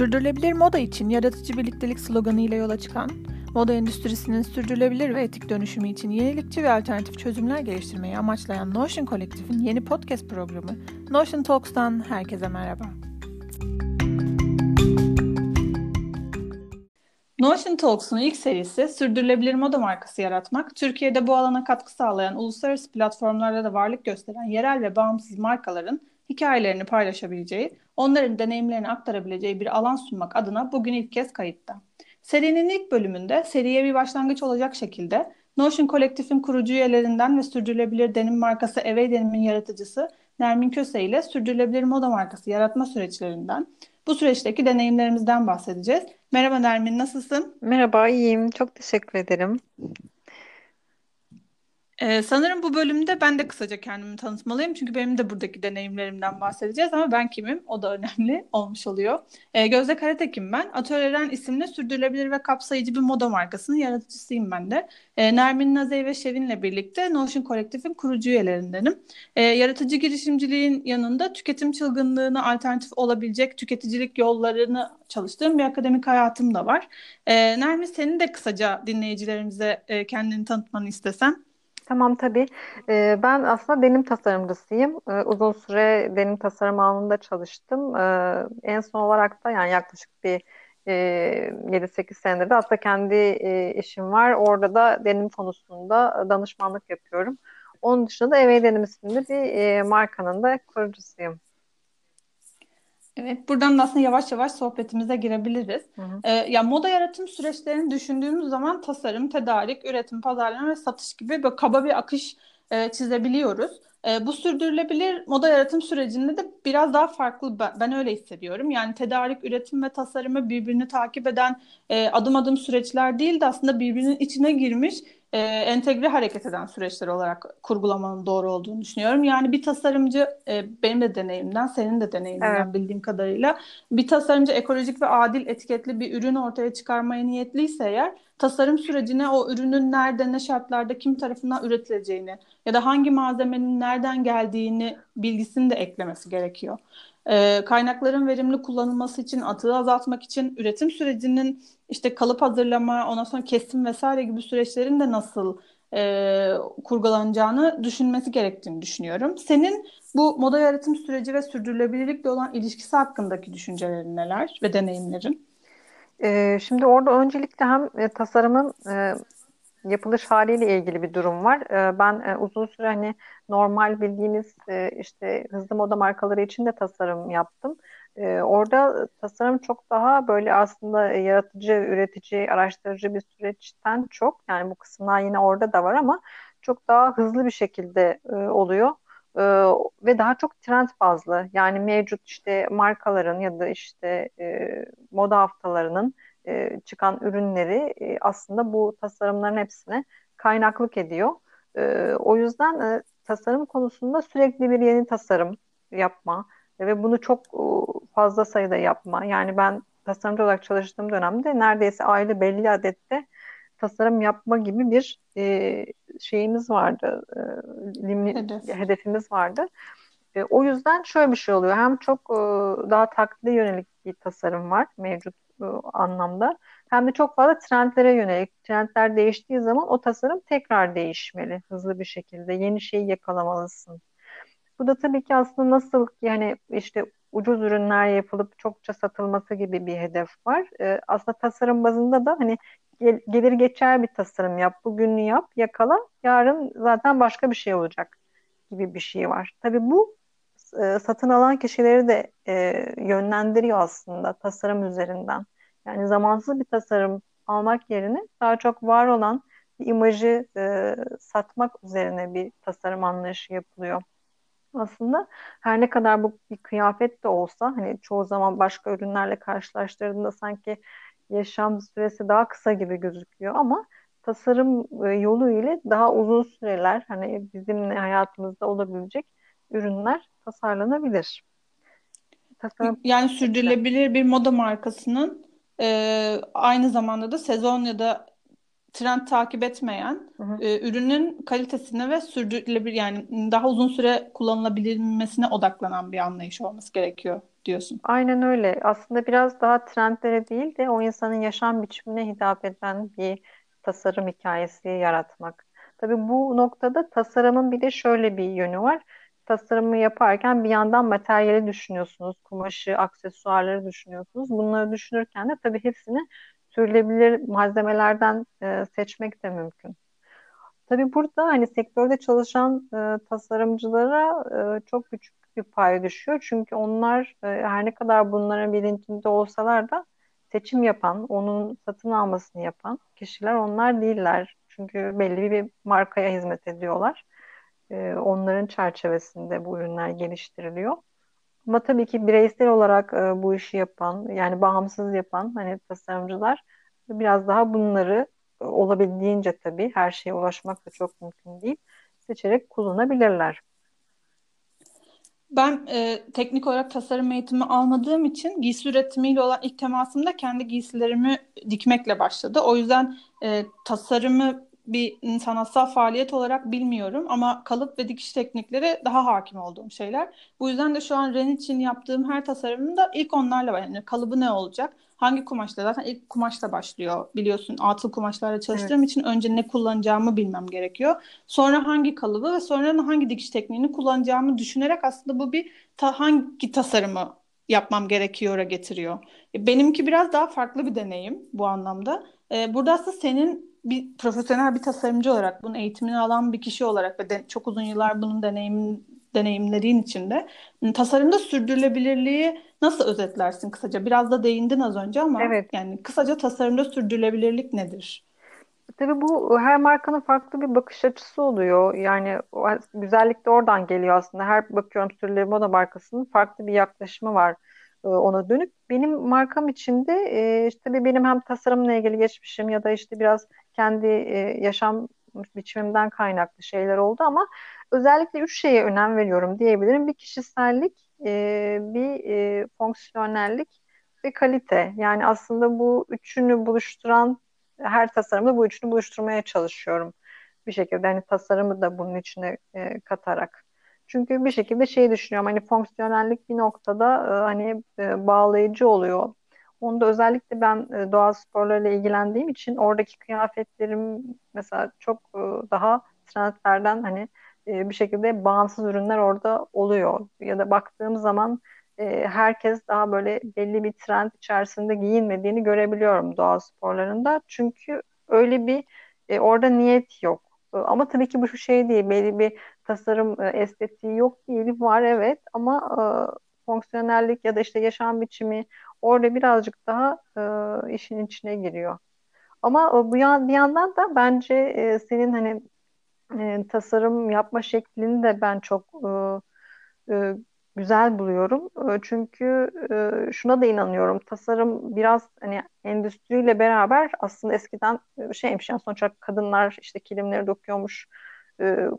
Sürdürülebilir moda için yaratıcı birliktelik sloganı ile yola çıkan, moda endüstrisinin sürdürülebilir ve etik dönüşümü için yenilikçi ve alternatif çözümler geliştirmeyi amaçlayan Notion Kolektif'in yeni podcast programı Notion Talks'tan herkese merhaba. Notion Talks'un ilk serisi sürdürülebilir moda markası yaratmak, Türkiye'de bu alana katkı sağlayan uluslararası platformlarda da varlık gösteren yerel ve bağımsız markaların hikayelerini paylaşabileceği, onların deneyimlerini aktarabileceği bir alan sunmak adına bugün ilk kez kayıtta. Serinin ilk bölümünde seriye bir başlangıç olacak şekilde Notion Kolektif'in kurucu üyelerinden ve sürdürülebilir denim markası Evey Denim'in yaratıcısı Nermin Köse ile sürdürülebilir moda markası yaratma süreçlerinden, bu süreçteki deneyimlerimizden bahsedeceğiz. Merhaba Nermin, nasılsın? Merhaba, iyiyim. Çok teşekkür ederim. Ee, sanırım bu bölümde ben de kısaca kendimi tanıtmalıyım. Çünkü benim de buradaki deneyimlerimden bahsedeceğiz ama ben kimim? O da önemli olmuş oluyor. Ee, Gözde Karatekin ben. Atölyeden isimli sürdürülebilir ve kapsayıcı bir moda markasının yaratıcısıyım ben de. Ee, Nermin Nazey ve Şevin'le birlikte Notion Kolektif'in kurucu üyelerindenim. Ee, yaratıcı girişimciliğin yanında tüketim çılgınlığına alternatif olabilecek tüketicilik yollarını çalıştığım bir akademik hayatım da var. Ee, Nermin senin de kısaca dinleyicilerimize e, kendini tanıtmanı istesem. Tamam tabii. Ee, ben aslında denim tasarımcısıyım. Ee, uzun süre denim tasarım alanında çalıştım. Ee, en son olarak da yani yaklaşık bir e, 7-8 senedir de aslında kendi e, işim var. Orada da denim konusunda danışmanlık yapıyorum. Onun dışında da Eve Denim isimli bir e, markanın da kurucusuyum. Evet, buradan da aslında yavaş yavaş sohbetimize girebiliriz. Hı hı. Ee, ya moda yaratım süreçlerini düşündüğümüz zaman tasarım, tedarik, üretim, pazarlama ve satış gibi böyle kaba bir akış e, çizebiliyoruz. E, bu sürdürülebilir moda yaratım sürecinde de biraz daha farklı ben, ben öyle hissediyorum. Yani tedarik, üretim ve tasarımı birbirini takip eden e, adım adım süreçler değil de aslında birbirinin içine girmiş e, entegre hareket eden süreçler olarak kurgulamanın doğru olduğunu düşünüyorum. Yani bir tasarımcı e, benim de deneyimden, senin de deneyiminden evet. bildiğim kadarıyla bir tasarımcı ekolojik ve adil etiketli bir ürün ortaya çıkarmaya niyetliyse eğer tasarım sürecine o ürünün nerede, ne şartlarda, kim tarafından üretileceğini ya da hangi malzemenin nereden geldiğini bilgisini de eklemesi gerekiyor. E, kaynakların verimli kullanılması için, atığı azaltmak için üretim sürecinin işte kalıp hazırlama, ondan sonra kesim vesaire gibi süreçlerin de nasıl e, kurgulanacağını düşünmesi gerektiğini düşünüyorum. Senin bu moda yaratım süreci ve sürdürülebilirlikle olan ilişkisi hakkındaki düşüncelerin neler ve deneyimlerin? Ee, şimdi orada öncelikle hem e, tasarımın e, yapılış haliyle ilgili bir durum var. Ee, ben e, uzun süre hani normal bildiğimiz e, işte hızlı moda markaları için de tasarım yaptım. Ee, orada tasarım çok daha böyle aslında yaratıcı, üretici, araştırıcı bir süreçten çok yani bu kısımlar yine orada da var ama çok daha hızlı bir şekilde e, oluyor. Ee, ve daha çok trend bazlı yani mevcut işte markaların ya da işte moda haftalarının e, çıkan ürünleri e, aslında bu tasarımların hepsine kaynaklık ediyor. E, o yüzden e, tasarım konusunda sürekli bir yeni tasarım yapma ve bunu çok e, fazla sayıda yapma. Yani ben tasarımcı olarak çalıştığım dönemde neredeyse aile belli adette tasarım yapma gibi bir e, şeyimiz vardı, e, limit, Hedef. hedefimiz vardı. E, o yüzden şöyle bir şey oluyor. Hem çok e, daha taklide yönelik bir tasarım var mevcut anlamda. Hem de çok fazla trendlere yönelik. Trendler değiştiği zaman o tasarım tekrar değişmeli hızlı bir şekilde. Yeni şeyi yakalamalısın. Bu da tabii ki aslında nasıl yani işte ucuz ürünler yapılıp çokça satılması gibi bir hedef var. Ee, aslında tasarım bazında da hani gel, gelir geçer bir tasarım yap, bugünü yap, yakala, yarın zaten başka bir şey olacak gibi bir şey var. Tabii bu e, satın alan kişileri de e, yönlendiriyor aslında tasarım üzerinden. Yani zamansız bir tasarım almak yerine daha çok var olan bir imajı e, satmak üzerine bir tasarım anlayışı yapılıyor. Aslında her ne kadar bu bir kıyafet de olsa hani çoğu zaman başka ürünlerle karşılaştırdığında sanki yaşam süresi daha kısa gibi gözüküyor ama tasarım e, yolu ile daha uzun süreler hani bizim hayatımızda olabilecek ürünler tasarlanabilir. Tasarım... Yani sürdürülebilir bir moda markasının e, aynı zamanda da sezon ya da trend takip etmeyen hı hı. E, ürünün kalitesine ve sürdürülebilir yani daha uzun süre kullanılabilmesine odaklanan bir anlayış olması gerekiyor diyorsun. Aynen öyle. Aslında biraz daha trendlere değil de o insanın yaşam biçimine hitap eden bir tasarım hikayesi yaratmak. Tabii bu noktada tasarımın bir de şöyle bir yönü var. Tasarımı yaparken bir yandan materyali düşünüyorsunuz, kumaşı, aksesuarları düşünüyorsunuz. Bunları düşünürken de tabii hepsini sürülebilir malzemelerden e, seçmek de mümkün. Tabii burada hani sektörde çalışan e, tasarımcılara e, çok küçük bir pay düşüyor. Çünkü onlar e, her ne kadar bunların bilincinde olsalar da seçim yapan, onun satın almasını yapan kişiler onlar değiller. Çünkü belli bir markaya hizmet ediyorlar. E, onların çerçevesinde bu ürünler geliştiriliyor. Ama tabii ki bireysel olarak e, bu işi yapan, yani bağımsız yapan hani tasarımcılar biraz daha bunları e, olabildiğince tabii her şeye ulaşmak da çok mümkün değil. Seçerek kullanabilirler. Ben e, teknik olarak tasarım eğitimi almadığım için giysi üretimiyle olan ilk temasım da kendi giysilerimi dikmekle başladı. O yüzden e, tasarımı bir sanatsal faaliyet olarak bilmiyorum ama kalıp ve dikiş teknikleri daha hakim olduğum şeyler. Bu yüzden de şu an Ren için yaptığım her tasarımda ilk onlarla var. Yani kalıbı ne olacak? Hangi kumaşla? Zaten ilk kumaşla başlıyor. Biliyorsun atıl kumaşlarla çalıştığım evet. için önce ne kullanacağımı bilmem gerekiyor. Sonra hangi kalıbı ve sonra hangi dikiş tekniğini kullanacağımı düşünerek aslında bu bir ta hangi tasarımı yapmam gerekiyor'a getiriyor. E, benimki biraz daha farklı bir deneyim bu anlamda. Ee, burada aslında senin bir profesyonel bir tasarımcı olarak, bunun eğitimini alan bir kişi olarak ve de, çok uzun yıllar bunun deneyim, deneyimlediğin için de tasarımda sürdürülebilirliği nasıl özetlersin kısaca? Biraz da değindin az önce ama evet. yani kısaca tasarımda sürdürülebilirlik nedir? Tabii bu her markanın farklı bir bakış açısı oluyor. Yani güzellik de oradan geliyor aslında. Her bakıyorum Sürüleri Moda markasının farklı bir yaklaşımı var ona dönük. Benim markam içinde e, işte tabii benim hem tasarımla ilgili geçmişim ya da işte biraz kendi e, yaşam biçimimden kaynaklı şeyler oldu ama özellikle üç şeye önem veriyorum diyebilirim. Bir kişisellik, bir fonksiyonellik ve kalite. Yani aslında bu üçünü buluşturan her tasarımda bu üçünü buluşturmaya çalışıyorum bir şekilde. Hani tasarımı da bunun içine katarak. Çünkü bir şekilde şey düşünüyorum hani fonksiyonellik bir noktada e, hani e, bağlayıcı oluyor. Onu da özellikle ben e, doğa sporlarıyla ilgilendiğim için oradaki kıyafetlerim mesela çok daha trendlerden hani bir şekilde bağımsız ürünler orada oluyor. Ya da baktığım zaman herkes daha böyle belli bir trend içerisinde giyinmediğini görebiliyorum doğa sporlarında. Çünkü öyle bir orada niyet yok. Ama tabii ki bu şu şey değil, belli bir tasarım e, estetiği yok değil, var evet ama e, fonksiyonellik ya da işte yaşam biçimi orada birazcık daha e, işin içine giriyor. Ama e, bu yan, bir yandan da bence e, senin hani e, tasarım yapma şeklini de ben çok e, e, güzel buluyorum. E, çünkü e, şuna da inanıyorum. Tasarım biraz hani endüstriyle beraber aslında eskiden şeymiş yani sonuçta kadınlar işte kilimleri dokuyormuş,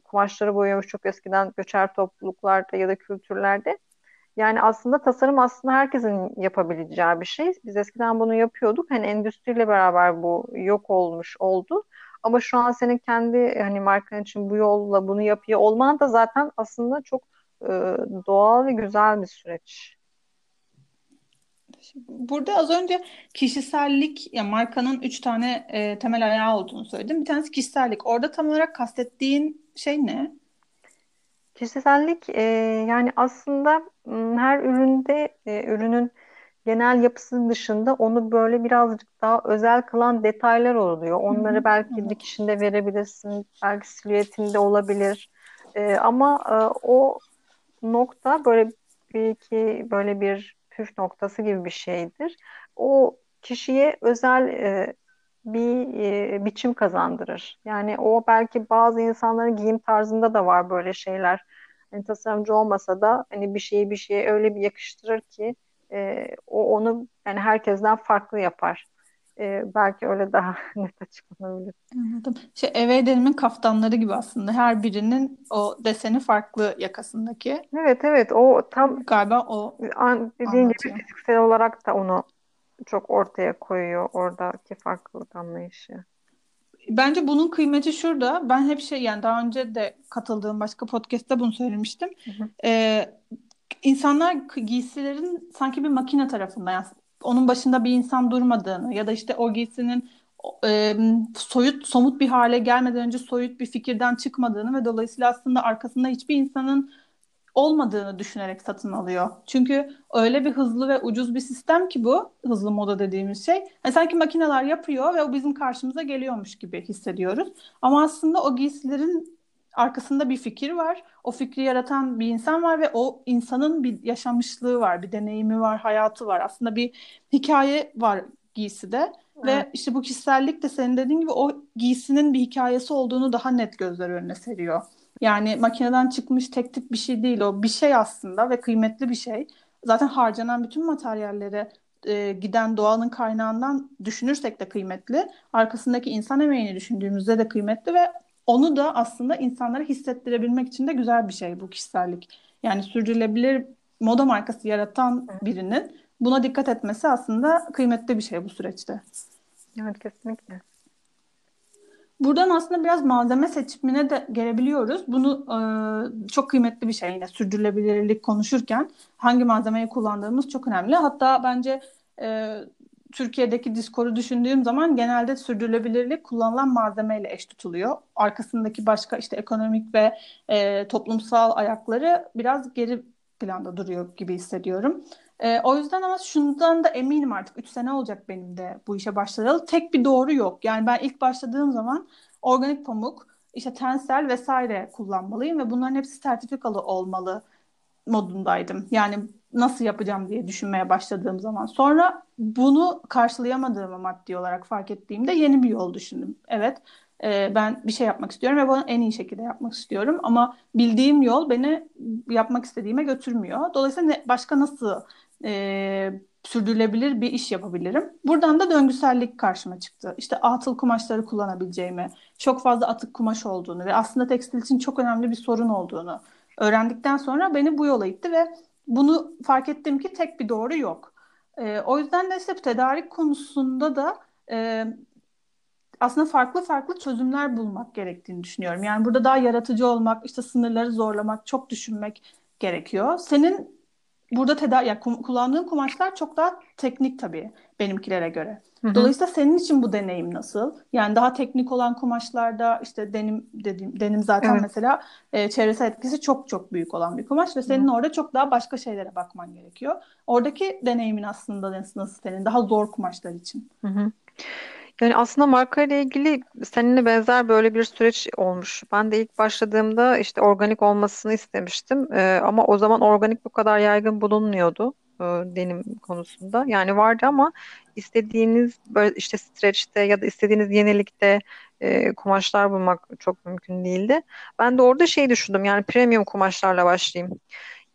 kumaşları boyamış çok eskiden göçer topluluklarda ya da kültürlerde. Yani aslında tasarım aslında herkesin yapabileceği bir şey. Biz eskiden bunu yapıyorduk. Hani endüstriyle beraber bu yok olmuş oldu. Ama şu an senin kendi hani markan için bu yolla bunu yapıyor olman da zaten aslında çok e, doğal ve güzel bir süreç. Burada az önce kişisellik, ya markanın üç tane e, temel ayağı olduğunu söyledim. Bir tanesi kişisellik. Orada tam olarak kastettiğin şey ne? Kişisellik e, yani aslında her üründe e, ürünün genel yapısı dışında onu böyle birazcık daha özel kılan detaylar oluyor. Onları belki dikişinde verebilirsin, belki silüetinde olabilir. E, ama e, o nokta böyle bir iki böyle bir püf noktası gibi bir şeydir. O kişiye özel e, bir e, biçim kazandırır. Yani o belki bazı insanların giyim tarzında da var böyle şeyler. Yani tasarımcı olmasa da hani bir şeyi bir şeye öyle bir yakıştırır ki e, o onu yani herkesten farklı yapar. E, belki öyle daha net açıklanabilir. Anladım. Şey, eve edelimin kaftanları gibi aslında. Her birinin o deseni farklı yakasındaki. Evet evet o tam galiba o an, dediğin anlatıyor. gibi fiziksel olarak da onu çok ortaya koyuyor oradaki farklılık anlayışı. Bence bunun kıymeti şurada. Ben hep şey yani daha önce de katıldığım başka podcast'te bunu söylemiştim. Hı hı. Ee, insanlar giysilerin sanki bir makine tarafında yani onun başında bir insan durmadığını ya da işte o giysinin e, soyut somut bir hale gelmeden önce soyut bir fikirden çıkmadığını ve dolayısıyla aslında arkasında hiçbir insanın olmadığını düşünerek satın alıyor. Çünkü öyle bir hızlı ve ucuz bir sistem ki bu hızlı moda dediğimiz şey. Yani sanki makineler yapıyor ve o bizim karşımıza geliyormuş gibi hissediyoruz. Ama aslında o giysilerin arkasında bir fikir var. O fikri yaratan bir insan var ve o insanın bir yaşamışlığı var, bir deneyimi var, hayatı var. Aslında bir hikaye var giyside. Evet. Ve işte bu kişisellik de senin dediğin gibi o giysinin bir hikayesi olduğunu daha net gözler önüne seriyor. Yani makineden çıkmış tek tip bir şey değil o. Bir şey aslında ve kıymetli bir şey. Zaten harcanan bütün materyallere e, giden doğanın kaynağından düşünürsek de kıymetli. Arkasındaki insan emeğini düşündüğümüzde de kıymetli ve onu da aslında insanlara hissettirebilmek için de güzel bir şey bu kişisellik. Yani sürdürülebilir moda markası yaratan birinin buna dikkat etmesi aslında kıymetli bir şey bu süreçte. Evet kesinlikle. Buradan aslında biraz malzeme seçimine de gelebiliyoruz. Bunu e, çok kıymetli bir şey yine sürdürülebilirlik konuşurken hangi malzemeyi kullandığımız çok önemli. Hatta bence e, Türkiye'deki diskoru düşündüğüm zaman genelde sürdürülebilirlik kullanılan malzemeyle eş tutuluyor. Arkasındaki başka işte ekonomik ve e, toplumsal ayakları biraz geri planda duruyor gibi hissediyorum. E, o yüzden ama şundan da eminim artık 3 sene olacak benim de bu işe başlayalı. Tek bir doğru yok. Yani ben ilk başladığım zaman organik pamuk, işte tensel vesaire kullanmalıyım ve bunların hepsi sertifikalı olmalı modundaydım. Yani nasıl yapacağım diye düşünmeye başladığım zaman. Sonra bunu karşılayamadığımı maddi olarak fark ettiğimde yeni bir yol düşündüm. Evet e, ben bir şey yapmak istiyorum ve bunu en iyi şekilde yapmak istiyorum. Ama bildiğim yol beni yapmak istediğime götürmüyor. Dolayısıyla ne, başka nasıl e, sürdürülebilir bir iş yapabilirim. Buradan da döngüsellik karşıma çıktı. İşte atıl kumaşları kullanabileceğimi, çok fazla atık kumaş olduğunu ve aslında tekstil için çok önemli bir sorun olduğunu öğrendikten sonra beni bu yola itti ve bunu fark ettim ki tek bir doğru yok. E, o yüzden de işte tedarik konusunda da e, aslında farklı farklı çözümler bulmak gerektiğini düşünüyorum. Yani burada daha yaratıcı olmak, işte sınırları zorlamak, çok düşünmek gerekiyor. Senin burada tedarik yani kullandığın kumaşlar çok daha teknik tabii benimkilere göre. Hı-hı. Dolayısıyla senin için bu deneyim nasıl? Yani daha teknik olan kumaşlarda işte denim dediğim denim zaten evet. mesela e, çevresel etkisi çok çok büyük olan bir kumaş ve senin Hı-hı. orada çok daha başka şeylere bakman gerekiyor. Oradaki deneyimin aslında nasıl, senin daha zor kumaşlar için? Hı-hı. Yani aslında marka ile ilgili seninle benzer böyle bir süreç olmuş. Ben de ilk başladığımda işte organik olmasını istemiştim. Ee, ama o zaman organik bu kadar yaygın bulunmuyordu e, denim konusunda. Yani vardı ama istediğiniz böyle işte stretch'te ya da istediğiniz yenilikte e, kumaşlar bulmak çok mümkün değildi. Ben de orada şey düşündüm yani premium kumaşlarla başlayayım.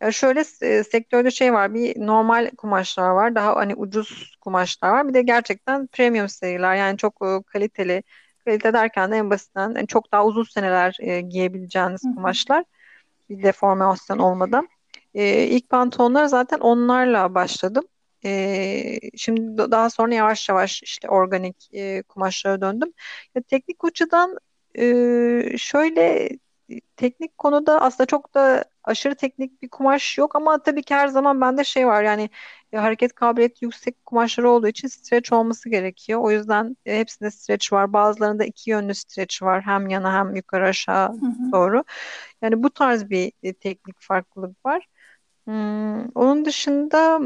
Ya şöyle e, sektörde şey var bir normal kumaşlar var daha hani ucuz kumaşlar var bir de gerçekten premium seriler yani çok e, kaliteli kalite derken de en basitinden yani çok daha uzun seneler e, giyebileceğiniz Hı. kumaşlar bir deformasyon olmadan. E, ilk pantolonlar zaten onlarla başladım. E, şimdi daha sonra yavaş yavaş işte organik e, kumaşlara döndüm. Ya, teknik açıdan e, şöyle teknik konuda aslında çok da aşırı teknik bir kumaş yok ama tabii ki her zaman bende şey var yani e, hareket kabiliyeti yüksek kumaşları olduğu için stretch olması gerekiyor. O yüzden e, hepsinde stretch var. Bazılarında iki yönlü stretch var. Hem yana hem yukarı aşağı hı hı. doğru. Yani bu tarz bir e, teknik farklılık var. Hmm, onun dışında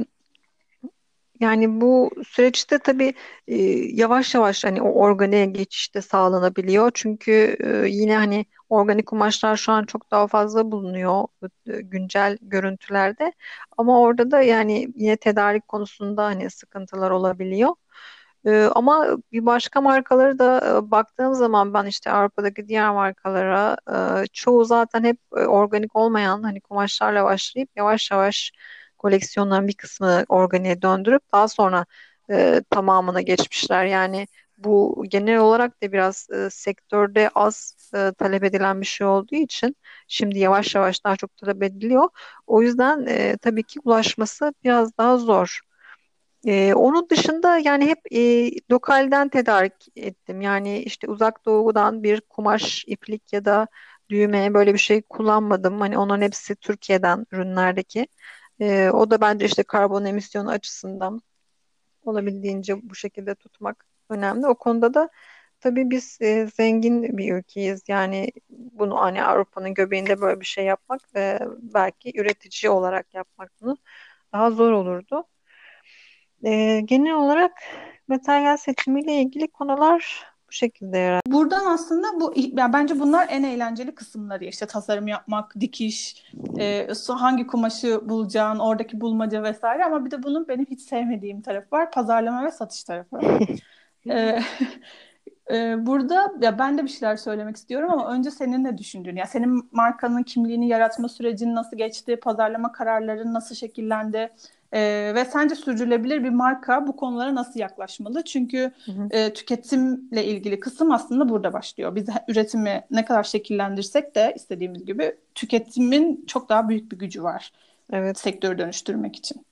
yani bu süreçte tabii e, yavaş yavaş hani o organiğe geçiş de sağlanabiliyor. Çünkü e, yine hani organik kumaşlar şu an çok daha fazla bulunuyor e, güncel görüntülerde. Ama orada da yani yine tedarik konusunda hani sıkıntılar olabiliyor. E, ama bir başka markaları da e, baktığım zaman ben işte Avrupa'daki diğer markalara e, çoğu zaten hep e, organik olmayan hani kumaşlarla başlayıp yavaş yavaş koleksiyonların bir kısmını organiğe döndürüp daha sonra e, tamamına geçmişler. Yani bu genel olarak da biraz e, sektörde az e, talep edilen bir şey olduğu için şimdi yavaş yavaş daha çok talep ediliyor. O yüzden e, tabii ki ulaşması biraz daha zor. E, onun dışında yani hep e, lokalden tedarik ettim. Yani işte uzak doğudan bir kumaş, iplik ya da düğme böyle bir şey kullanmadım. Hani onların hepsi Türkiye'den ürünlerdeki. E, o da bence işte karbon emisyonu açısından olabildiğince bu şekilde tutmak önemli. O konuda da tabii biz e, zengin bir ülkeyiz. Yani bunu hani Avrupa'nın göbeğinde böyle bir şey yapmak e, belki üretici olarak yapmak bunu daha zor olurdu. E, genel olarak materyal seçimiyle ilgili konular bu şekilde herhalde. Buradan aslında bu yani bence bunlar en eğlenceli kısımları işte tasarım yapmak, dikiş, e, hangi kumaşı bulacağın, oradaki bulmaca vesaire ama bir de bunun benim hiç sevmediğim tarafı var. Pazarlama ve satış tarafı. e, e, burada ya ben de bir şeyler söylemek istiyorum ama önce senin ne düşündüğün, ya senin markanın kimliğini yaratma sürecin nasıl geçti, pazarlama kararların nasıl şekillendi? E, ve sence sürdürülebilir bir marka bu konulara nasıl yaklaşmalı? Çünkü hı hı. E, tüketimle ilgili kısım aslında burada başlıyor. Biz üretimi ne kadar şekillendirsek de istediğimiz gibi tüketimin çok daha büyük bir gücü var. Evet. Sektörü dönüştürmek için.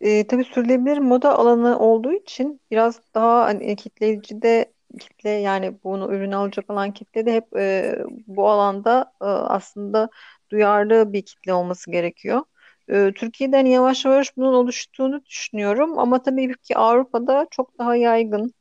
E, tabii sürdürülebilir moda alanı olduğu için biraz daha hani, kitleyici de kitle yani bunu ürün alacak olan kitle de hep e, bu alanda e, aslında duyarlı bir kitle olması gerekiyor. E, Türkiye'den yavaş yavaş bunun oluştuğunu düşünüyorum ama tabii ki Avrupa'da çok daha yaygın.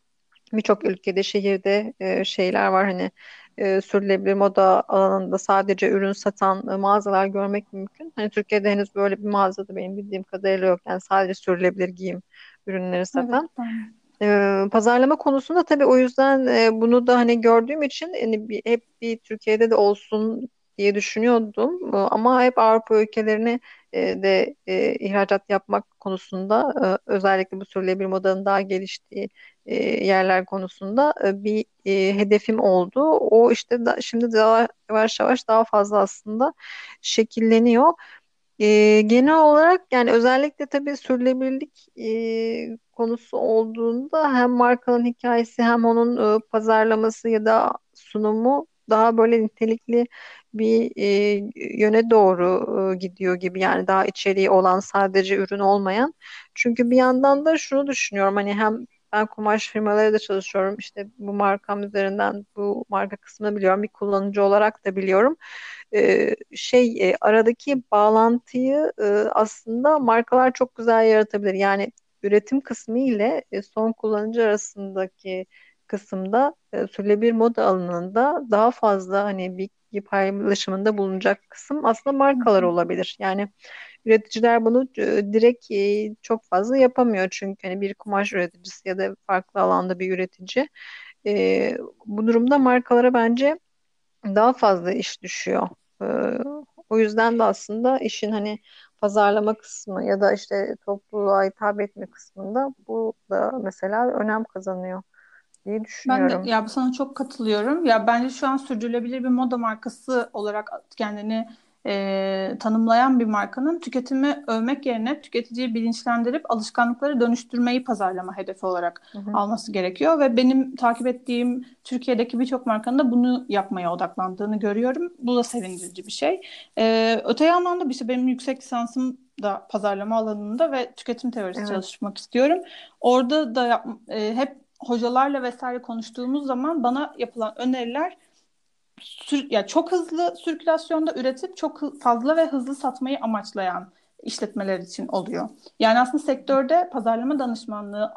Birçok ülkede, şehirde e, şeyler var hani e, sürdürülebilir moda alanında sadece ürün satan e, mağazalar görmek mümkün. Hani Türkiye'de henüz böyle bir mağazada benim bildiğim kadarıyla yok. Yani sadece sürdürülebilir giyim ürünleri satan. Evet, e, pazarlama konusunda tabii o yüzden e, bunu da hani gördüğüm için hani bir, hep bir Türkiye'de de olsun diye düşünüyordum. Ama hep Avrupa ülkelerine e, de e, ihracat yapmak konusunda e, özellikle bu sürdürülebilir modanın daha geliştiği yerler konusunda bir hedefim oldu. O işte da, şimdi daha yavaş yavaş daha fazla aslında şekilleniyor. Genel olarak yani özellikle tabii sürdürülebilirlik konusu olduğunda hem markanın hikayesi hem onun pazarlaması ya da sunumu daha böyle nitelikli bir e, yöne doğru e, gidiyor gibi yani daha içeriği olan sadece ürün olmayan. Çünkü bir yandan da şunu düşünüyorum hani hem ben kumaş firmaları da çalışıyorum işte bu markam üzerinden bu marka kısmını biliyorum bir kullanıcı olarak da biliyorum. Ee, şey e, aradaki bağlantıyı e, aslında markalar çok güzel yaratabilir. Yani üretim kısmı ile e, son kullanıcı arasındaki kısımda e, sürdürülebilir moda alanında daha fazla hani bilgi paylaşımında bulunacak kısım aslında markalar olabilir. Yani üreticiler bunu e, direkt e, çok fazla yapamıyor çünkü hani bir kumaş üreticisi ya da farklı alanda bir üretici e, bu durumda markalara bence daha fazla iş düşüyor. E, o yüzden de aslında işin hani pazarlama kısmı ya da işte topluluğa hitap etme kısmında bu da mesela önem kazanıyor diye düşünüyorum. Ben de ya sana çok katılıyorum. Ya bence şu an sürdürülebilir bir moda markası olarak kendini e, tanımlayan bir markanın tüketimi övmek yerine tüketiciyi bilinçlendirip alışkanlıkları dönüştürmeyi pazarlama hedefi olarak hı hı. alması gerekiyor ve benim takip ettiğim Türkiye'deki birçok markanın da bunu yapmaya odaklandığını görüyorum. Bu da sevindirici bir şey. E, öte yandan da işte benim yüksek lisansım da pazarlama alanında ve tüketim teorisi evet. çalışmak istiyorum. Orada da yap, e, hep hocalarla vesaire konuştuğumuz zaman bana yapılan öneriler sür, ya çok hızlı sirkülasyonda üretip çok fazla ve hızlı satmayı amaçlayan işletmeler için oluyor. Yani aslında sektörde pazarlama danışmanlığı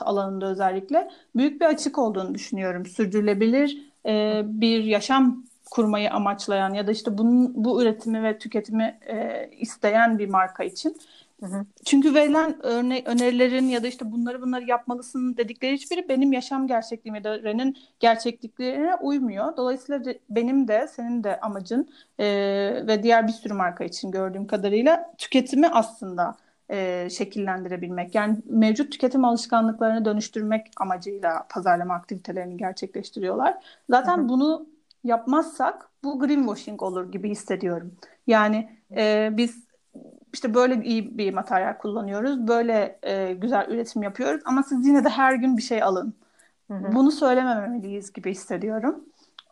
alanında özellikle büyük bir açık olduğunu düşünüyorum. Sürdürülebilir e, bir yaşam kurmayı amaçlayan ya da işte bunun bu üretimi ve tüketimi e, isteyen bir marka için. Hı hı. Çünkü verilen örne önerilerin ya da işte bunları bunları yapmalısın dedikleri hiçbiri benim yaşam gerçekliğim ya da Ren'in gerçekliklerine uymuyor. Dolayısıyla benim de senin de amacın e, ve diğer bir sürü marka için gördüğüm kadarıyla tüketimi aslında e, şekillendirebilmek. Yani mevcut tüketim alışkanlıklarını dönüştürmek amacıyla pazarlama aktivitelerini gerçekleştiriyorlar. Zaten hı hı. bunu yapmazsak bu greenwashing olur gibi hissediyorum. Yani e, biz işte böyle iyi bir materyal kullanıyoruz, böyle e, güzel üretim yapıyoruz ama siz yine de her gün bir şey alın. Hı hı. Bunu söylememeliyiz gibi hissediyorum.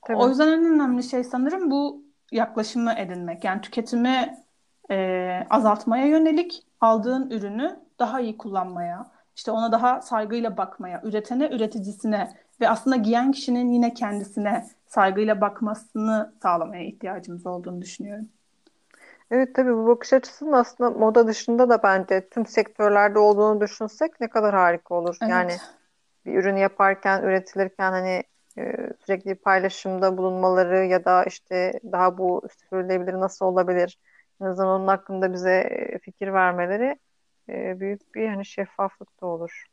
Tabii. O yüzden en önemli şey sanırım bu yaklaşımı edinmek. Yani tüketimi e, azaltmaya yönelik aldığın ürünü daha iyi kullanmaya, işte ona daha saygıyla bakmaya, üretene, üreticisine ve aslında giyen kişinin yine kendisine saygıyla bakmasını sağlamaya ihtiyacımız olduğunu düşünüyorum. Evet tabii bu bakış açısının aslında moda dışında da bence tüm sektörlerde olduğunu düşünsek ne kadar harika olur. Yani Evet. bir ürün yaparken, üretilirken hani e, sürekli paylaşımda bulunmaları ya da işte daha bu sürdürülebilir nasıl olabilir? En azından onun hakkında bize e, fikir vermeleri e, büyük bir hani şeffaflık da olur.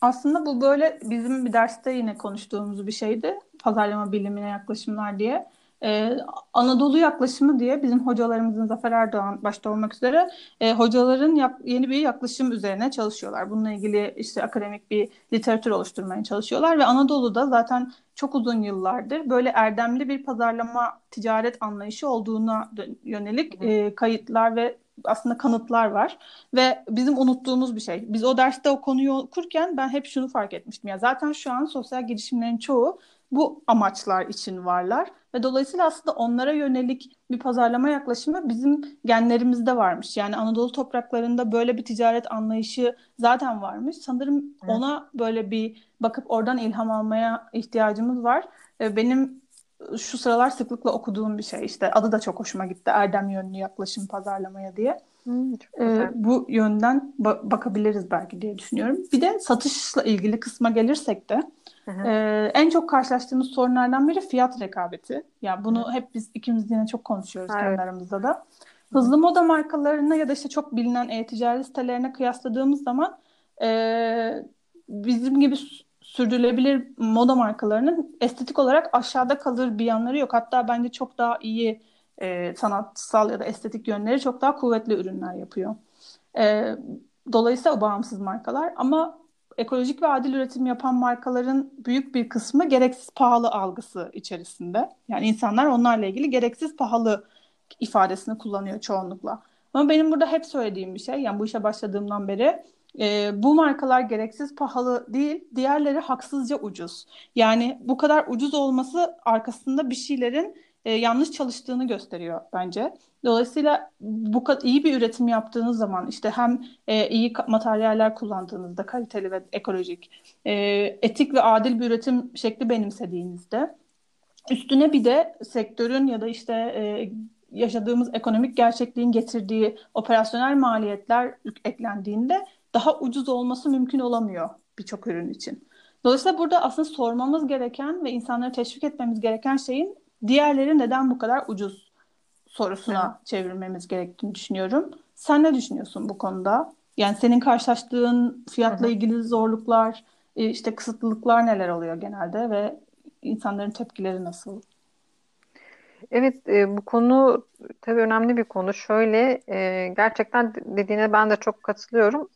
Aslında bu böyle bizim bir derste yine konuştuğumuz bir şeydi. Pazarlama bilimine yaklaşımlar diye. Ee, Anadolu yaklaşımı diye bizim hocalarımızın Zafer Erdoğan başta olmak üzere e, hocaların yap, yeni bir yaklaşım üzerine çalışıyorlar. Bununla ilgili işte akademik bir literatür oluşturmaya çalışıyorlar ve Anadolu'da zaten çok uzun yıllardır böyle erdemli bir pazarlama ticaret anlayışı olduğuna yönelik e, kayıtlar ve aslında kanıtlar var. Ve bizim unuttuğumuz bir şey. Biz o derste o konuyu okurken ben hep şunu fark etmiştim. Ya zaten şu an sosyal girişimlerin çoğu bu amaçlar için varlar. Ve dolayısıyla aslında onlara yönelik bir pazarlama yaklaşımı bizim genlerimizde varmış. Yani Anadolu topraklarında böyle bir ticaret anlayışı zaten varmış. Sanırım Evet. ona böyle bir bakıp oradan ilham almaya ihtiyacımız var. Benim şu sıralar sıklıkla okuduğum bir şey işte adı da çok hoşuma gitti Erdem yönlü yaklaşım pazarlamaya diye. Hmm, Ee, bu yönden ba- bakabiliriz belki diye düşünüyorum. Bir de satışla ilgili kısma gelirsek de e, en çok karşılaştığımız sorunlardan biri fiyat rekabeti. Yani Hı hı. bunu hep biz ikimiz yine çok konuşuyoruz kendi evet. aramızda da. Hı hı. Hızlı moda markalarına ya da işte çok bilinen e-ticaret sitelerine kıyasladığımız zaman e, bizim gibi sürdürülebilir moda markalarının estetik olarak aşağıda kalır bir yanları yok. Hatta bence çok daha iyi e, sanatsal ya da estetik yönleri çok daha kuvvetli ürünler yapıyor. E, dolayısıyla bağımsız markalar ama ekolojik ve adil üretim yapan markaların büyük bir kısmı gereksiz pahalı algısı içerisinde. Yani insanlar onlarla ilgili gereksiz pahalı ifadesini kullanıyor çoğunlukla. Ama benim burada hep söylediğim bir şey, yani bu işe başladığımdan beri e, bu markalar gereksiz pahalı değil, diğerleri haksızca ucuz. Yani bu kadar ucuz olması arkasında bir şeylerin e, yanlış çalıştığını gösteriyor bence. Dolayısıyla bu kadar iyi bir üretim yaptığınız zaman işte hem e, iyi materyaller kullandığınızda kaliteli ve ekolojik, e, etik ve adil bir üretim şekli benimsediğinizde üstüne bir de sektörün ya da işte e, yaşadığımız ekonomik gerçekliğin getirdiği operasyonel maliyetler eklendiğinde daha ucuz olması mümkün olamıyor birçok ürün için. Dolayısıyla burada aslında sormamız gereken ve insanları teşvik etmemiz gereken şeyin diğerleri neden bu kadar ucuz sorusuna Evet. çevirmemiz gerektiğini düşünüyorum. Sen ne düşünüyorsun bu konuda? Yani senin karşılaştığın fiyatla hı. ilgili zorluklar, e, işte kısıtlılıklar neler oluyor genelde ve insanların tepkileri nasıl? Evet, e, bu konu tabii önemli bir konu. Şöyle, e, gerçekten dediğine ben de çok katılıyorum.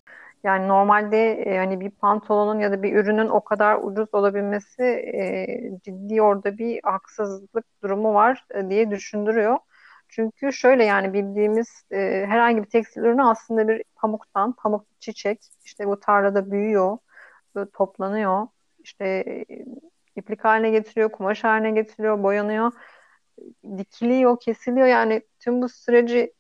Yani normalde e, hani bir pantolonun ya da bir ürünün o kadar ucuz olabilmesi e, ciddi orada bir haksızlık durumu var e, diye düşündürüyor. Çünkü şöyle yani bildiğimiz e, herhangi bir tekstil ürünü aslında bir pamuktan, pamuk çiçek, işte bu tarlada büyüyor, böyle toplanıyor, işte e, iplik haline getiriyor, kumaş haline getiriyor, boyanıyor dikiliyor, kesiliyor. Yani tüm bu süreci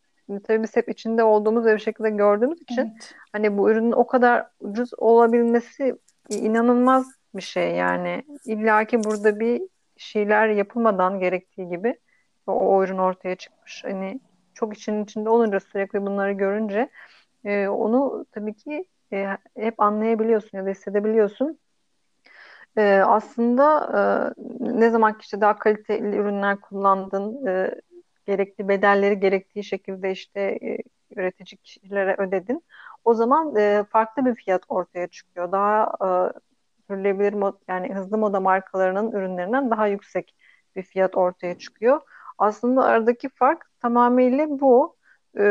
tabii biz hep içinde olduğumuz ve bir şekilde gördüğümüz için Evet. hani bu ürünün o kadar ucuz olabilmesi inanılmaz bir şey yani. İlla ki burada bir şeyler yapılmadan gerektiği gibi o, o ürün ortaya çıkmış. Hani çok için içinde olunca sürekli bunları görünce e, onu tabii ki e, hep anlayabiliyorsun ya da hissedebiliyorsun. Ee, aslında e, ne zaman ki işte daha kaliteli ürünler kullandın, e, gerekli bedelleri gerektiği şekilde işte e, üreticilere ödedin. O zaman e, farklı bir fiyat ortaya çıkıyor. Daha e, sürdürülebilir mod, yani hızlı moda markalarının ürünlerinden daha yüksek bir fiyat ortaya çıkıyor. Aslında aradaki fark tamamıyla bu. Ee,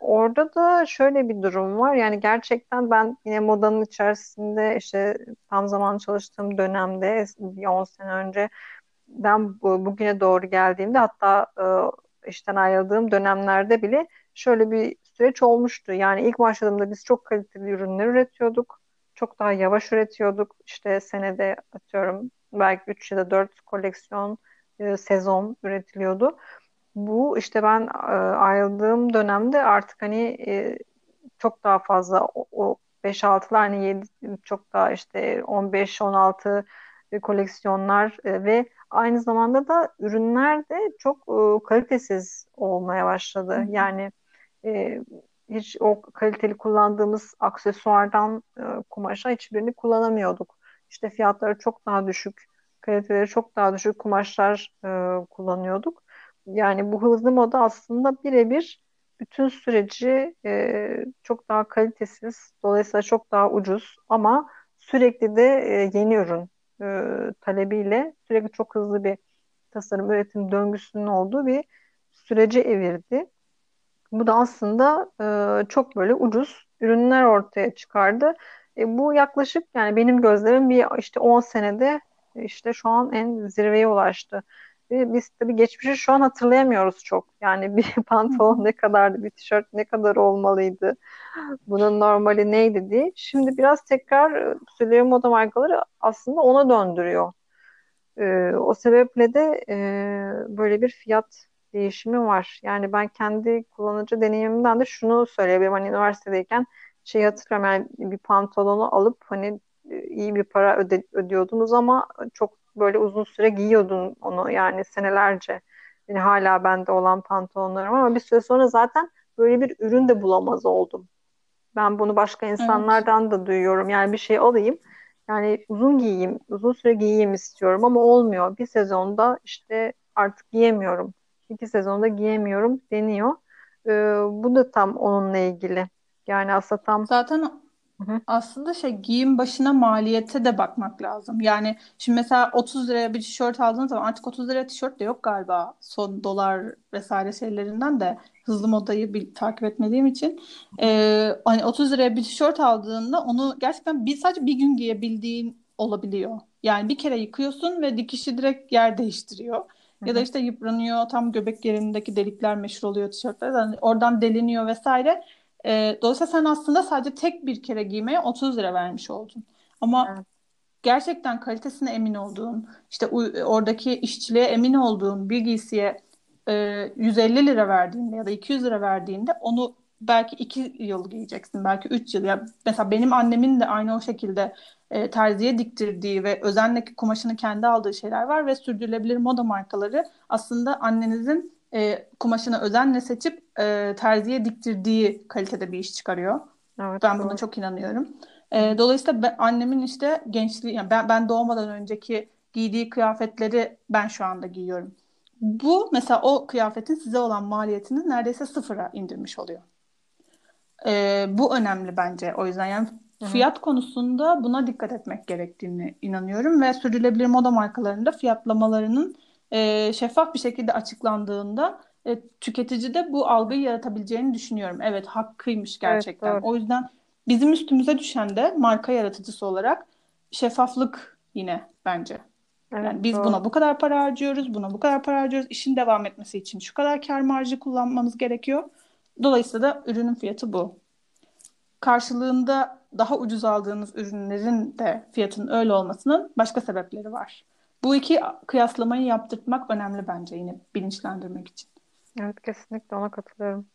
orada da şöyle bir durum var. Yani gerçekten ben yine modanın içerisinde işte tam zaman çalıştığım dönemde bir 10 sene önce ben bu, bugüne doğru geldiğimde hatta e, işten ayrıldığım dönemlerde bile şöyle bir süreç olmuştu. Yani ilk başladığımda biz çok kaliteli ürünler üretiyorduk. Çok daha yavaş üretiyorduk. İşte senede atıyorum belki 3 ya da 4 koleksiyon e, sezon üretiliyordu. Bu işte ben e, ayrıldığım dönemde artık hani e, çok daha fazla o, o 5-6'lar hani 7 çok daha işte 15-16 koleksiyonlar e, ve aynı zamanda da ürünler de çok e, kalitesiz olmaya başladı. Yani e, hiç o kaliteli kullandığımız aksesuardan e, kumaşa hiçbirini kullanamıyorduk. İşte fiyatları çok daha düşük, kaliteleri çok daha düşük kumaşlar e, kullanıyorduk. Yani bu hızlı moda aslında birebir bütün süreci e, çok daha kalitesiz, dolayısıyla çok daha ucuz ama sürekli de e, yeni ürün e, talebiyle sürekli çok hızlı bir tasarım üretim döngüsünün olduğu bir sürece evirdi. Bu da aslında e, çok böyle ucuz ürünler ortaya çıkardı. E, bu yaklaşık yani benim gözlerim bir işte 10 senede işte şu an en zirveye ulaştı. Ve biz tabii geçmişi şu an hatırlayamıyoruz çok. Yani bir pantolon ne kadardı, bir tişört ne kadar olmalıydı, bunun normali neydi diye. Şimdi biraz tekrar Süleyman Moda markaları aslında ona döndürüyor. Ee, o sebeple de e, böyle bir fiyat değişimi var. Yani ben kendi kullanıcı deneyimimden de şunu söyleyebilirim. Hani üniversitedeyken şey hatırlıyorum yani bir pantolonu alıp hani e, iyi bir para öde, ödüyordunuz ama çok böyle uzun süre giyiyordun onu yani senelerce. Yani hala bende olan pantolonlarım ama bir süre sonra zaten böyle bir ürün de bulamaz oldum. Ben bunu başka insanlardan evet. da duyuyorum. Yani bir şey alayım. Yani uzun giyeyim, uzun süre giyeyim istiyorum ama olmuyor. Bir sezonda işte artık giyemiyorum. İki sezonda giyemiyorum deniyor. Ee, bu da tam onunla ilgili. Yani aslında tam Zaten Hı-hı. Aslında şey giyim başına maliyete de bakmak lazım. Yani şimdi mesela 30 liraya bir tişört aldığınız zaman artık 30 liraya tişört de yok galiba. Son dolar vesaire şeylerinden de hızlı modayı bir takip etmediğim için. Ee, hani 30 liraya bir tişört aldığında onu gerçekten bir sadece bir gün giyebildiğin olabiliyor. Yani bir kere yıkıyorsun ve dikişi direkt yer değiştiriyor. Ya da işte yıpranıyor, tam göbek yerindeki delikler meşhur oluyor tişörtler. Yani oradan deliniyor vesaire. E, dolayısıyla sen aslında sadece tek bir kere giymeye 30 lira vermiş oldun. Ama evet. gerçekten kalitesine emin olduğun, işte oradaki işçiliğe emin olduğun bir giysiye e, 150 lira verdiğinde ya da 200 lira verdiğinde onu belki 2 yıl giyeceksin, belki 3 yıl. Ya mesela benim annemin de aynı o şekilde e, terziye diktirdiği ve özenle kumaşını kendi aldığı şeyler var ve sürdürülebilir moda markaları aslında annenizin e, kumaşını özenle seçip e, terziye diktirdiği kalitede bir iş çıkarıyor. Evet, ben doğru. buna çok inanıyorum. E, dolayısıyla ben, annemin işte gençliği, yani ben, ben doğmadan önceki giydiği kıyafetleri ben şu anda giyiyorum. Bu mesela o kıyafetin size olan maliyetini neredeyse sıfıra indirmiş oluyor. E, bu önemli bence o yüzden yani Hı-hı. fiyat konusunda buna dikkat etmek gerektiğini inanıyorum ve sürdürülebilir moda markalarında fiyatlamalarının e, şeffaf bir şekilde açıklandığında e, tüketicide bu algıyı yaratabileceğini düşünüyorum. Evet hakkıymış gerçekten. Evet, o yüzden bizim üstümüze düşen de marka yaratıcısı olarak şeffaflık yine bence. Evet, yani biz doğru. buna bu kadar para harcıyoruz, buna bu kadar para harcıyoruz. İşin devam etmesi için şu kadar kar marjı kullanmamız gerekiyor. Dolayısıyla da ürünün fiyatı bu. Karşılığında daha ucuz aldığınız ürünlerin de fiyatının öyle olmasının başka sebepleri var. Bu iki kıyaslamayı yaptırmak önemli bence yine bilinçlendirmek için. Evet kesinlikle ona katılıyorum.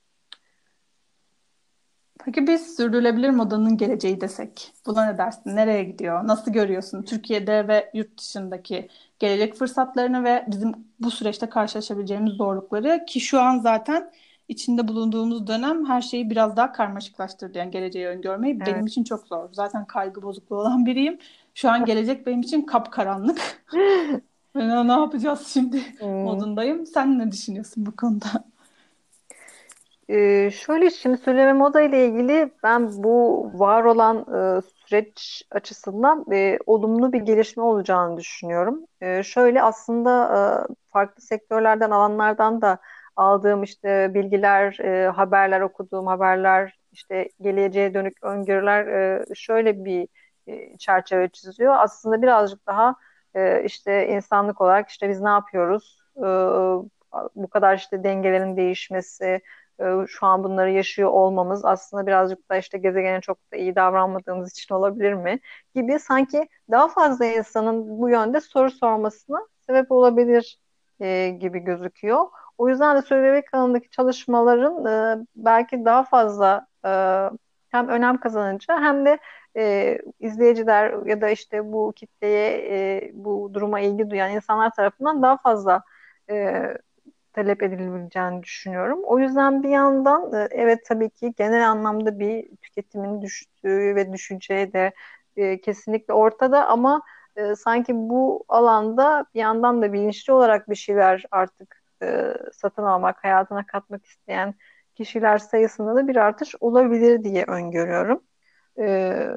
Peki biz sürdürülebilir modanın geleceği desek buna ne dersin? Nereye gidiyor? Nasıl görüyorsun Türkiye'de ve yurt dışındaki gelecek fırsatlarını ve bizim bu süreçte karşılaşabileceğimiz zorlukları ki şu an zaten içinde bulunduğumuz dönem her şeyi biraz daha karmaşıklaştırdı. Yani geleceği öngörmeyi evet. benim için çok zor. Zaten kaygı bozukluğu olan biriyim. Şu an gelecek benim için kapkaranlık. ben ne yapacağız şimdi hmm. modundayım. Sen ne düşünüyorsun bu konuda? Ee, şöyle şimdi söyleme moda ile ilgili ben bu var olan e, süreç açısından e, olumlu bir gelişme olacağını düşünüyorum. E, şöyle aslında e, farklı sektörlerden alanlardan da aldığım işte bilgiler, e, haberler okuduğum haberler, işte geleceğe dönük öngörüler e, şöyle bir çerçeve çiziyor. Aslında birazcık daha e, işte insanlık olarak işte biz ne yapıyoruz? E, bu kadar işte dengelerin değişmesi, e, şu an bunları yaşıyor olmamız aslında birazcık da işte gezegene çok da iyi davranmadığımız için olabilir mi? Gibi sanki daha fazla insanın bu yönde soru sormasına sebep olabilir e, gibi gözüküyor. O yüzden de Bebek kanalındaki çalışmaların e, belki daha fazla e, hem önem kazanıcı hem de e, izleyiciler ya da işte bu kitleye e, bu duruma ilgi duyan insanlar tarafından daha fazla e, talep edilebileceğini düşünüyorum. O yüzden bir yandan e, evet tabii ki genel anlamda bir tüketimin düştüğü ve düşeceği de e, kesinlikle ortada ama e, sanki bu alanda bir yandan da bilinçli olarak bir şeyler artık e, satın almak, hayatına katmak isteyen kişiler sayısında da bir artış olabilir diye öngörüyorum. Ee,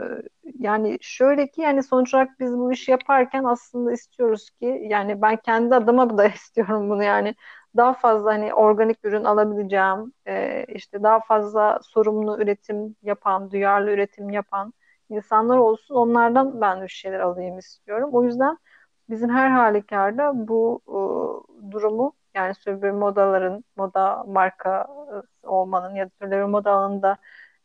yani şöyle ki yani sonuç olarak biz bu işi yaparken aslında istiyoruz ki yani ben kendi adıma da istiyorum bunu yani daha fazla hani organik ürün alabileceğim e, işte daha fazla sorumlu üretim yapan duyarlı üretim yapan insanlar olsun onlardan ben bir şeyler alayım istiyorum. O yüzden bizim her halükarda bu e, durumu yani sürdürülebilir modaların moda marka olmanın ya da sürdürülebilir moda alanında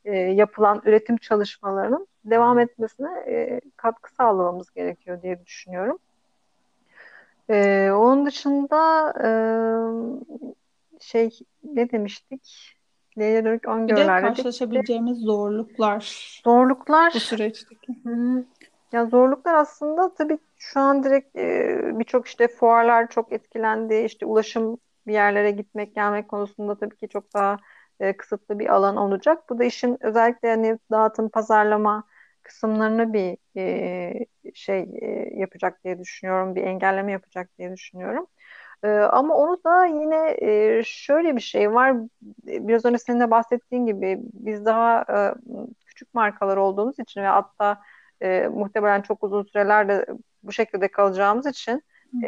e, yapılan üretim çalışmalarının devam etmesine e, katkı sağlamamız gerekiyor diye düşünüyorum. E, onun dışında e, şey ne demiştik? Neye dönük öngörüler Bir de karşılaşabileceğimiz zorluklar. Zorluklar. Bu süreçteki. Hı. Ya zorluklar aslında tabii şu an direkt e, birçok işte fuarlar çok etkilendi. İşte ulaşım bir yerlere gitmek gelmek konusunda tabii ki çok daha e, kısıtlı bir alan olacak. Bu da işin özellikle hani dağıtım, pazarlama kısımlarını bir e, şey e, yapacak diye düşünüyorum. Bir engelleme yapacak diye düşünüyorum. E, ama onu da yine e, şöyle bir şey var. Biraz önce senin de bahsettiğin gibi biz daha e, küçük markalar olduğumuz için ve hatta e, muhtemelen çok uzun sürelerde bu şekilde kalacağımız için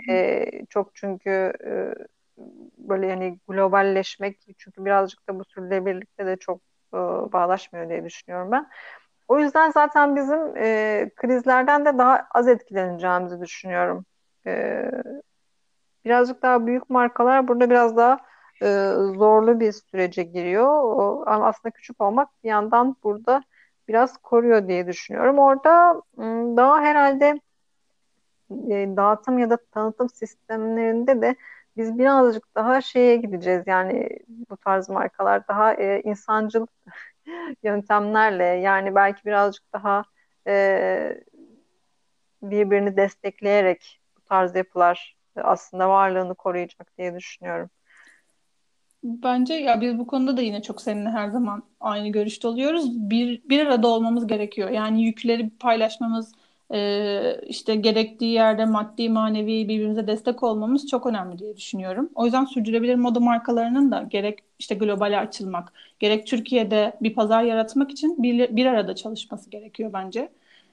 e, çok çünkü e, böyle yani globalleşmek çünkü birazcık da bu sürdürülebilirlikte de çok e, bağlaşmıyor diye düşünüyorum ben. O yüzden zaten bizim e, krizlerden de daha az etkileneceğimizi düşünüyorum. E, birazcık daha büyük markalar burada biraz daha e, zorlu bir sürece giriyor. O, ama aslında küçük olmak bir yandan burada biraz koruyor diye düşünüyorum. Orada daha herhalde e, dağıtım ya da tanıtım sistemlerinde de biz birazcık daha şeye gideceğiz yani bu tarz markalar daha e, insancıl yöntemlerle yani belki birazcık daha e, birbirini destekleyerek bu tarz yapılar aslında varlığını koruyacak diye düşünüyorum. Bence ya biz bu konuda da yine çok seninle her zaman aynı görüşte oluyoruz. Bir, bir arada olmamız gerekiyor. Yani yükleri paylaşmamız, e, işte gerektiği yerde maddi manevi birbirimize destek olmamız çok önemli diye düşünüyorum. O yüzden sürdürülebilir moda markalarının da gerek işte globale açılmak, gerek Türkiye'de bir pazar yaratmak için bir, bir arada çalışması gerekiyor bence.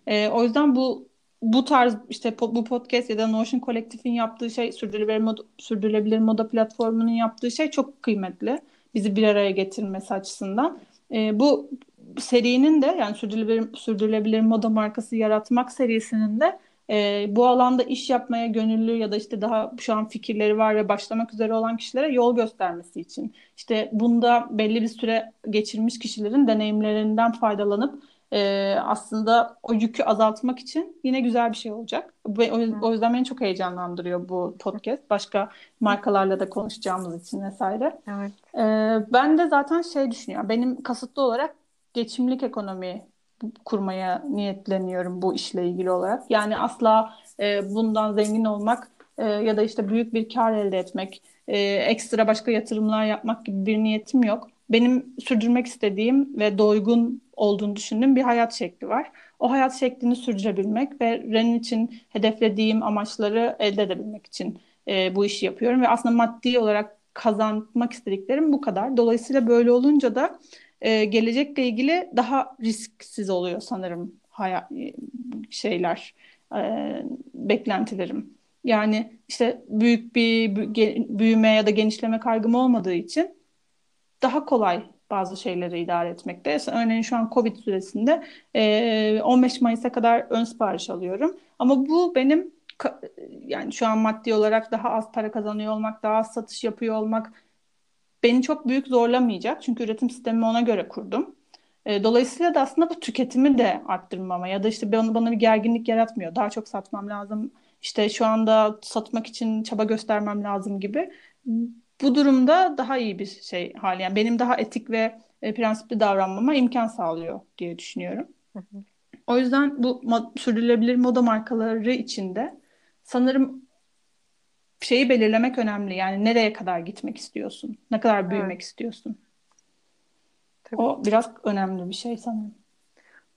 E, o yüzden bu bu tarz işte bu podcast ya da Notion Kolektif'in yaptığı şey sürdürülebilir moda, sürdürülebilir moda platformunun yaptığı şey çok kıymetli. Bizi bir araya getirmesi açısından. E, bu serinin de yani sürdürülebilir, sürdürülebilir moda markası yaratmak serisinin de e, bu alanda iş yapmaya gönüllü ya da işte daha şu an fikirleri var ve başlamak üzere olan kişilere yol göstermesi için. İşte bunda belli bir süre geçirmiş kişilerin deneyimlerinden faydalanıp e, aslında o yükü azaltmak için yine güzel bir şey olacak. Ve o, o yüzden beni çok heyecanlandırıyor bu podcast. Başka markalarla da konuşacağımız için vesaire. Evet. E, ben de zaten şey düşünüyorum. Benim kasıtlı olarak geçimlik ekonomi kurmaya niyetleniyorum bu işle ilgili olarak. Yani asla e, bundan zengin olmak e, ya da işte büyük bir kar elde etmek, e, ekstra başka yatırımlar yapmak gibi bir niyetim yok. Benim sürdürmek istediğim ve doygun olduğunu düşündüğüm bir hayat şekli var. O hayat şeklini sürdürebilmek ve Ren'in için hedeflediğim amaçları elde edebilmek için e, bu işi yapıyorum ve aslında maddi olarak kazanmak istediklerim bu kadar. Dolayısıyla böyle olunca da e, gelecekle ilgili daha risksiz oluyor sanırım hayat e, şeyler e, beklentilerim. Yani işte büyük bir büyüme ya da genişleme kaygım olmadığı için daha kolay bazı şeyleri idare etmekte. Örneğin şu an Covid süresinde e, 15 Mayıs'a kadar ön sipariş alıyorum. Ama bu benim yani şu an maddi olarak daha az para kazanıyor olmak, daha az satış yapıyor olmak beni çok büyük zorlamayacak. Çünkü üretim sistemimi ona göre kurdum. E, dolayısıyla da aslında bu tüketimi de arttırmama ya da işte bana, bana bir gerginlik yaratmıyor. Daha çok satmam lazım. İşte şu anda satmak için çaba göstermem lazım gibi. Bu durumda daha iyi bir şey hali. Yani benim daha etik ve e, prensipli davranmama imkan sağlıyor diye düşünüyorum. O yüzden bu mod, sürdürülebilir moda markaları içinde sanırım şeyi belirlemek önemli. Yani nereye kadar gitmek istiyorsun? Ne kadar büyümek evet. istiyorsun? Tabii. O biraz önemli bir şey sanırım.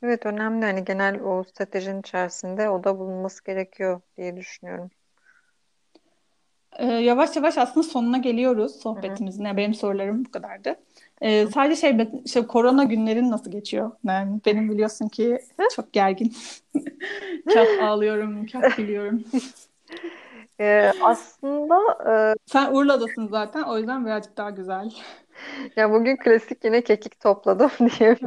Evet önemli. Hani genel o stratejinin içerisinde o da bulunması gerekiyor diye düşünüyorum. Ee, yavaş yavaş aslında sonuna geliyoruz sohbetimizin. Yani benim sorularım bu kadardı. Ee, sadece şey, şey korona günlerin nasıl geçiyor? Yani benim biliyorsun ki çok gergin. kah ağlıyorum, kah gülüyorum. Ee, aslında e... sen Urla'dasın zaten o yüzden birazcık daha güzel. Ya bugün klasik yine kekik topladım diye.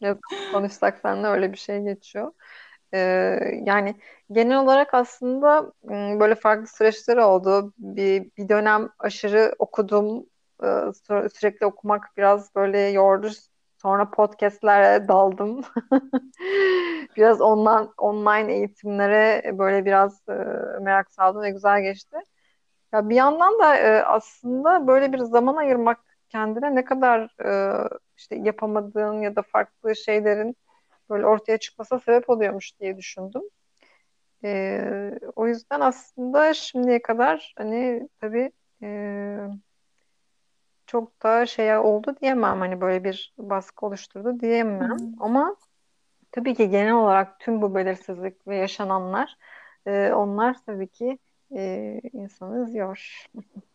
konuşsak seninle öyle bir şey geçiyor. Ee, yani genel olarak aslında böyle farklı süreçler oldu. Bir, bir dönem aşırı okudum. Ee, sürekli okumak biraz böyle yordu. Sonra podcastlere daldım. biraz online, online eğitimlere böyle biraz e, merak saldım ve güzel geçti. Ya bir yandan da e, aslında böyle bir zaman ayırmak kendine ne kadar e, işte yapamadığın ya da farklı şeylerin böyle ortaya çıkmasına sebep oluyormuş diye düşündüm. E, o yüzden aslında şimdiye kadar hani tabii e, çok da şey oldu diyemem. Hani böyle bir baskı oluşturdu diyemem. Hmm. Ama tabii ki genel olarak tüm bu belirsizlik ve yaşananlar e, onlar tabii ki e, insanı üzüyor.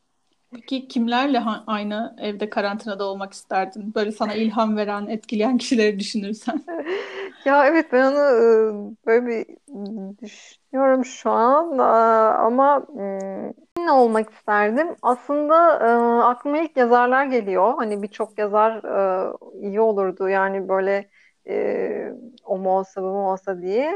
Peki kimlerle aynı evde karantinada olmak isterdin? Böyle sana ilham veren, etkileyen kişileri düşünürsen. Ya evet ben onu böyle bir düşünüyorum şu an ama ne olmak isterdim? Aslında aklıma ilk yazarlar geliyor. Hani birçok yazar iyi olurdu. Yani böyle o mu olsa bu mu olsa diye.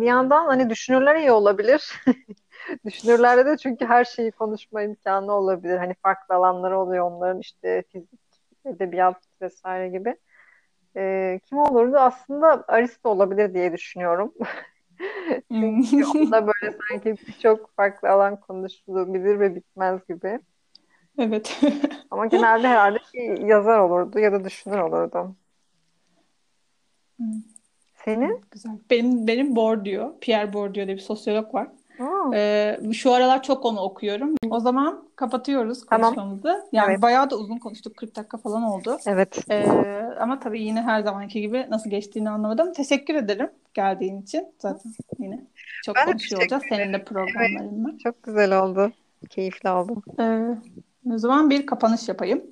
Bir yandan hani düşünürler iyi olabilir. Düşünürlerde de çünkü her şeyi konuşma imkanı olabilir. Hani farklı alanları oluyor onların işte fizik, edebiyat vesaire gibi. E, kim olurdu? Aslında Aristo olabilir diye düşünüyorum. çünkü hmm. onda böyle sanki birçok farklı alan konuşulabilir ve bitmez gibi. Evet. Ama genelde herhalde bir yazar olurdu ya da düşünür olurdu. Hmm. Senin? Güzel. Benim benim Bourdieu, Pierre Bourdieu diye bir sosyolog var. Ee, şu aralar çok onu okuyorum. O zaman kapatıyoruz konuşmamızı. Tamam. Yani evet. bayağı da uzun konuştuk. 40 dakika falan oldu. Evet. Ee, ama tabii yine her zamanki gibi nasıl geçtiğini anlamadım. Teşekkür ederim geldiğin için. Zaten yine çok ben konuşuyor olacağız senin de programlarında. Evet, çok güzel oldu. Keyifli oldu. Ee, o zaman bir kapanış yapayım.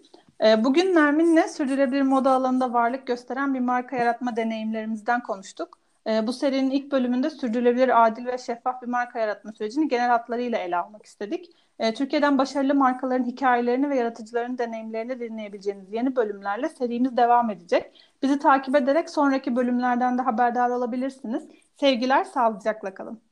Ee, bugün Nermin'le sürdürülebilir moda alanında varlık gösteren bir marka yaratma deneyimlerimizden konuştuk. E, bu serinin ilk bölümünde sürdürülebilir, adil ve şeffaf bir marka yaratma sürecini genel hatlarıyla ele almak istedik. E, Türkiye'den başarılı markaların hikayelerini ve yaratıcıların deneyimlerini dinleyebileceğiniz yeni bölümlerle serimiz devam edecek. Bizi takip ederek sonraki bölümlerden de haberdar olabilirsiniz. Sevgiler, sağlıcakla kalın.